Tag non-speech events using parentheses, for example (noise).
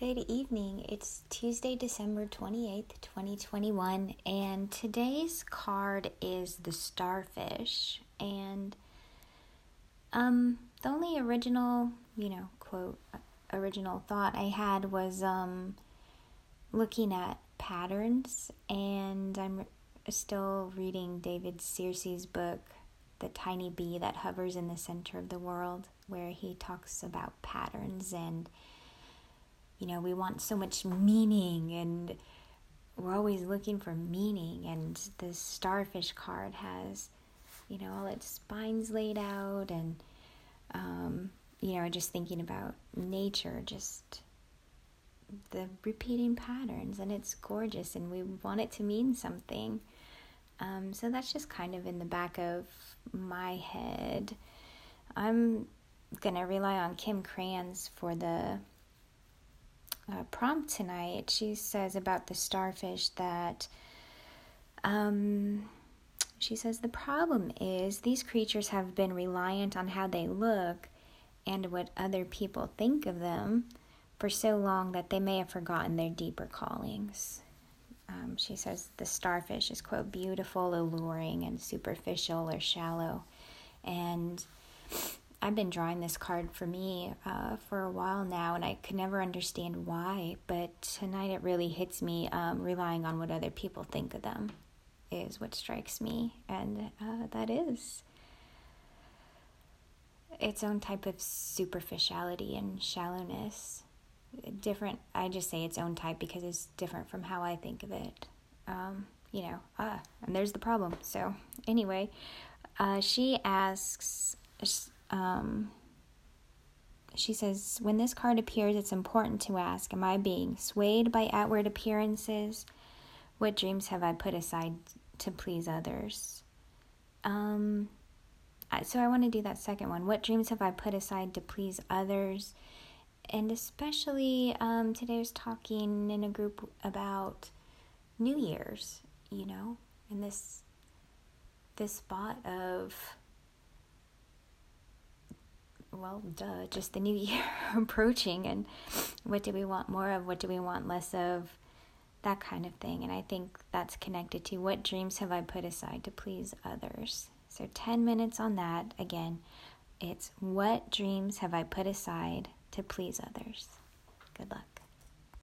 Good evening. It's Tuesday, December 28th, 2021, and today's card is the starfish. And um the only original, you know, quote original thought I had was um looking at patterns and I'm still reading David Searcy's book The Tiny Bee That Hovers in the Center of the World where he talks about patterns and you know, we want so much meaning and we're always looking for meaning. And the starfish card has, you know, all its spines laid out and, um, you know, just thinking about nature, just the repeating patterns, and it's gorgeous, and we want it to mean something. Um, so that's just kind of in the back of my head. I'm gonna rely on Kim Krans for the uh, prompt tonight, she says about the starfish that um, she says the problem is these creatures have been reliant on how they look and what other people think of them for so long that they may have forgotten their deeper callings. Um, she says the starfish is, quote, beautiful, alluring, and superficial or shallow. And I've been drawing this card for me uh, for a while now, and I could never understand why. But tonight it really hits me. Um, relying on what other people think of them is what strikes me, and uh, that is its own type of superficiality and shallowness. Different. I just say its own type because it's different from how I think of it. Um, you know, ah, and there's the problem. So anyway, uh, she asks um, she says, when this card appears, it's important to ask Am I being swayed by outward appearances? What dreams have I put aside to please others? Um, so I want to do that second one. What dreams have I put aside to please others? And especially um, today I was talking in a group about New Year's, you know, and this this spot of well, duh, just the new (laughs) year approaching and what do we want more of? What do we want less of? That kind of thing. And I think that's connected to what dreams have I put aside to please others. So 10 minutes on that. Again, it's what dreams have I put aside to please others? Good luck.